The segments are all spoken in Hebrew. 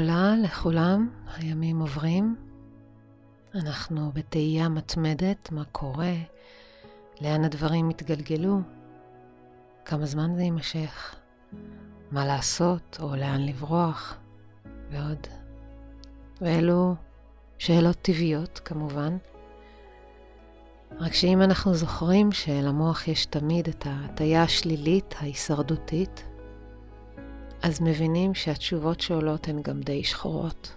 וואלה, לכולם, הימים עוברים. אנחנו בתהייה מתמדת, מה קורה, לאן הדברים התגלגלו, כמה זמן זה יימשך, מה לעשות או לאן לברוח, ועוד. ואלו שאלות טבעיות, כמובן. רק שאם אנחנו זוכרים שלמוח יש תמיד את ההטייה השלילית, ההישרדותית, אז מבינים שהתשובות שעולות הן גם די שחורות.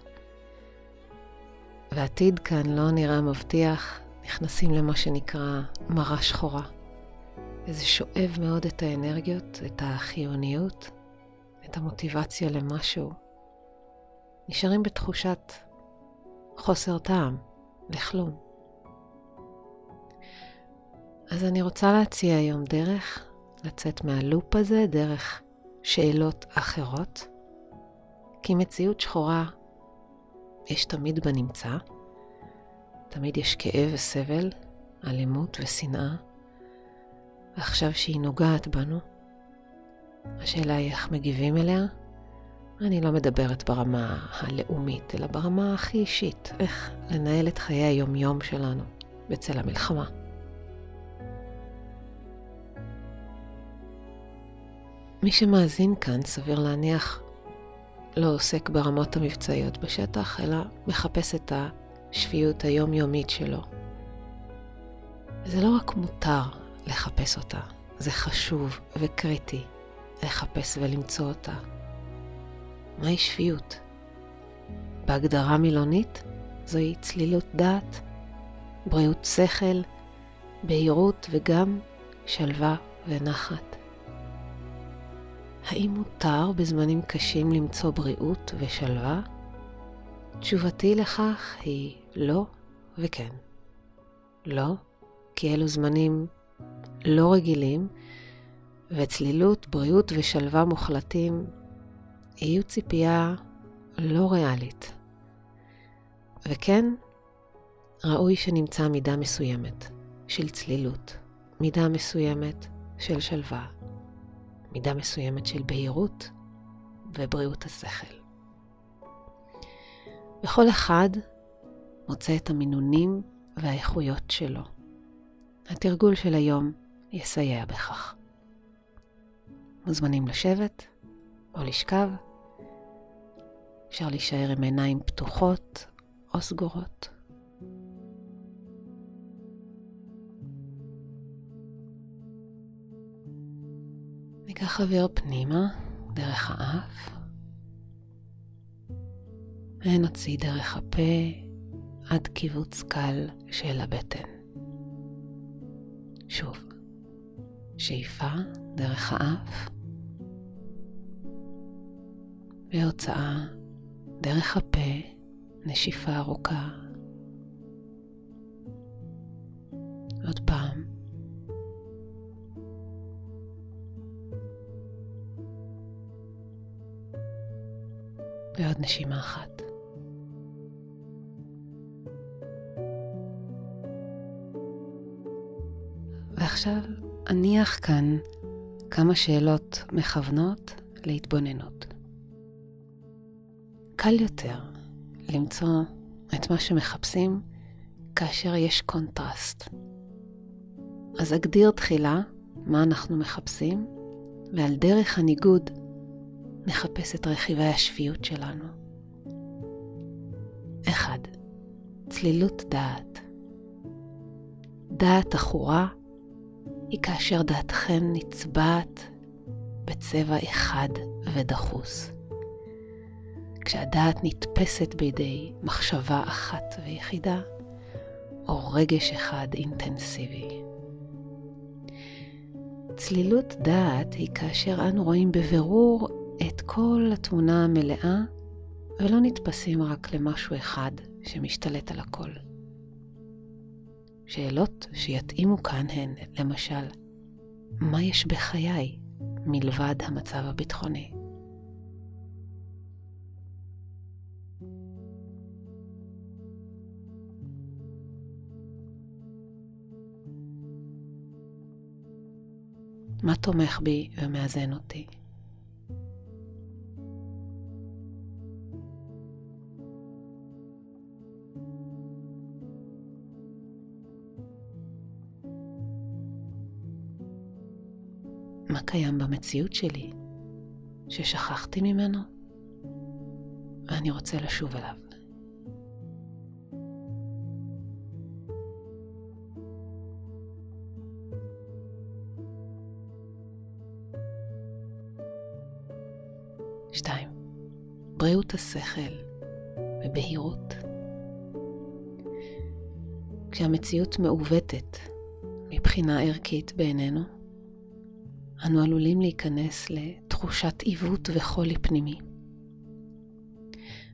ועתיד כאן לא נראה מבטיח, נכנסים למה שנקרא מרה שחורה. וזה שואב מאוד את האנרגיות, את החיוניות, את המוטיבציה למשהו. נשארים בתחושת חוסר טעם, לכלום. אז אני רוצה להציע היום דרך לצאת מהלופ הזה, דרך שאלות אחרות, כי מציאות שחורה יש תמיד בנמצא, תמיד יש כאב וסבל, אלימות ושנאה, ועכשיו שהיא נוגעת בנו, השאלה היא איך מגיבים אליה. אני לא מדברת ברמה הלאומית, אלא ברמה הכי אישית, איך לנהל את חיי היומיום שלנו בצל המלחמה. מי שמאזין כאן, סביר להניח, לא עוסק ברמות המבצעיות בשטח, אלא מחפש את השפיות היומיומית שלו. זה לא רק מותר לחפש אותה, זה חשוב וקריטי לחפש ולמצוא אותה. מהי שפיות? בהגדרה מילונית, זוהי צלילות דעת, בריאות שכל, בהירות וגם שלווה ונחת. האם מותר בזמנים קשים למצוא בריאות ושלווה? תשובתי לכך היא לא וכן. לא, כי אלו זמנים לא רגילים, וצלילות, בריאות ושלווה מוחלטים יהיו ציפייה לא ריאלית. וכן, ראוי שנמצא מידה מסוימת של צלילות, מידה מסוימת של שלווה, מידה מסוימת של בהירות ובריאות השכל. וכל אחד מוצא את המינונים והאיכויות שלו. התרגול של היום יסייע בכך. מוזמנים לשבת או לשכב. אפשר להישאר עם עיניים פתוחות או סגורות. ניקח אוויר פנימה דרך האף ונוציא דרך הפה עד קיבוץ קל של הבטן. שוב, שאיפה דרך האף והוצאה דרך הפה, נשיפה ארוכה. ועוד נשימה אחת. ועכשיו אניח כאן כמה שאלות מכוונות להתבוננות. קל יותר למצוא את מה שמחפשים כאשר יש קונטרסט. אז אגדיר תחילה מה אנחנו מחפשים, ועל דרך הניגוד נחפש את רכיבי השפיות שלנו. 1. צלילות דעת. דעת עכורה היא כאשר דעתכם נצבעת בצבע אחד ודחוס. כשהדעת נתפסת בידי מחשבה אחת ויחידה, או רגש אחד אינטנסיבי. צלילות דעת היא כאשר אנו רואים בבירור את כל התמונה המלאה ולא נתפסים רק למשהו אחד שמשתלט על הכל. שאלות שיתאימו כאן הן, למשל, מה יש בחיי מלבד המצב הביטחוני? מה תומך בי ומאזן אותי? מה קיים במציאות שלי ששכחתי ממנו ואני רוצה לשוב אליו. שתיים, בריאות השכל ובהירות. כשהמציאות מעוותת מבחינה ערכית בעינינו, אנו עלולים להיכנס לתחושת עיוות וחולי פנימי.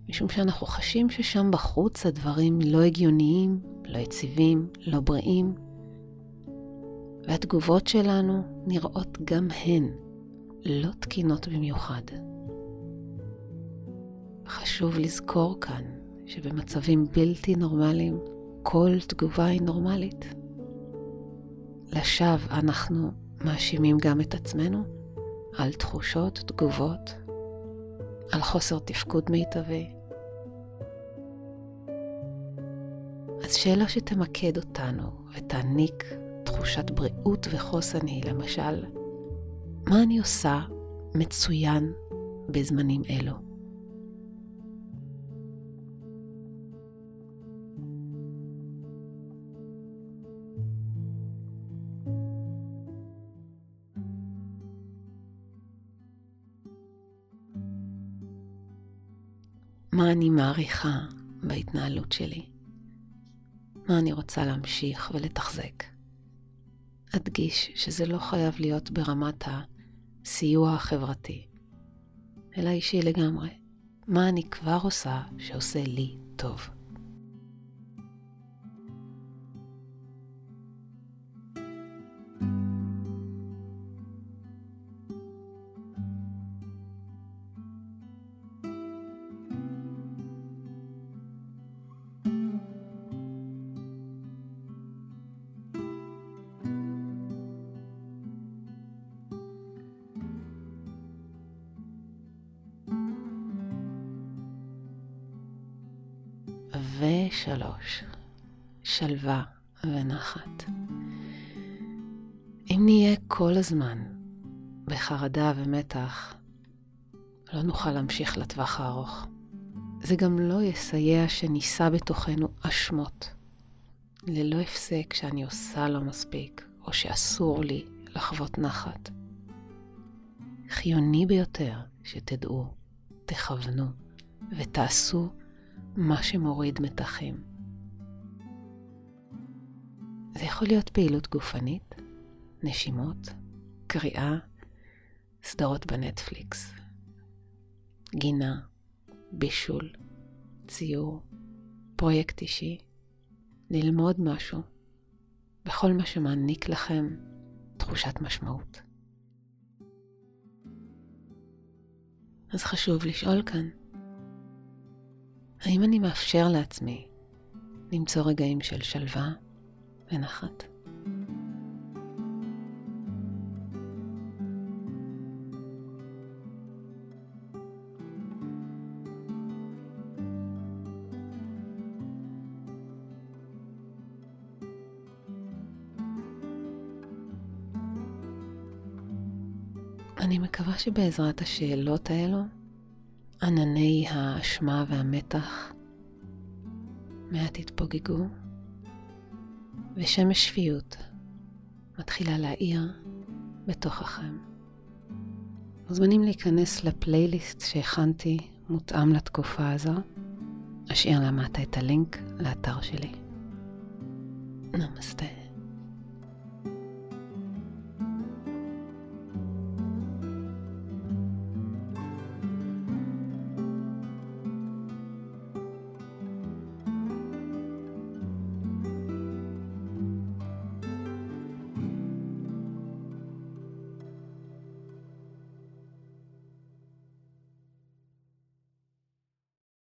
משום שאנחנו חשים ששם בחוץ הדברים לא הגיוניים, לא יציבים, לא בריאים, והתגובות שלנו נראות גם הן לא תקינות במיוחד. חשוב לזכור כאן שבמצבים בלתי נורמליים כל תגובה היא נורמלית. לשווא אנחנו מאשימים גם את עצמנו על תחושות, תגובות, על חוסר תפקוד מיטבי. אז שאלה שתמקד אותנו ותעניק תחושת בריאות וחוסן היא למשל, מה אני עושה מצוין בזמנים אלו? מה אני מעריכה בהתנהלות שלי, מה אני רוצה להמשיך ולתחזק. אדגיש שזה לא חייב להיות ברמת הסיוע החברתי, אלא אישי לגמרי. מה אני כבר עושה שעושה לי טוב. ושלוש, שלווה ונחת. אם נהיה כל הזמן בחרדה ומתח, לא נוכל להמשיך לטווח הארוך. זה גם לא יסייע שנישא בתוכנו אשמות, ללא הפסק שאני עושה לא מספיק, או שאסור לי לחוות נחת. חיוני ביותר שתדעו, תכוונו ותעשו מה שמוריד מתחים. זה יכול להיות פעילות גופנית, נשימות, קריאה, סדרות בנטפליקס, גינה, בישול, ציור, פרויקט אישי, ללמוד משהו, בכל מה שמעניק לכם תחושת משמעות. אז חשוב לשאול כאן, האם אני מאפשר לעצמי למצוא רגעים של שלווה ונחת? אני מקווה שבעזרת השאלות האלו ענני האשמה והמתח מעט התפוגגו, ושמש שפיות מתחילה להאיר בתוככם. מוזמנים להיכנס לפלייליסט שהכנתי מותאם לתקופה הזו. אשאיר למטה את הלינק לאתר שלי. נמסטה.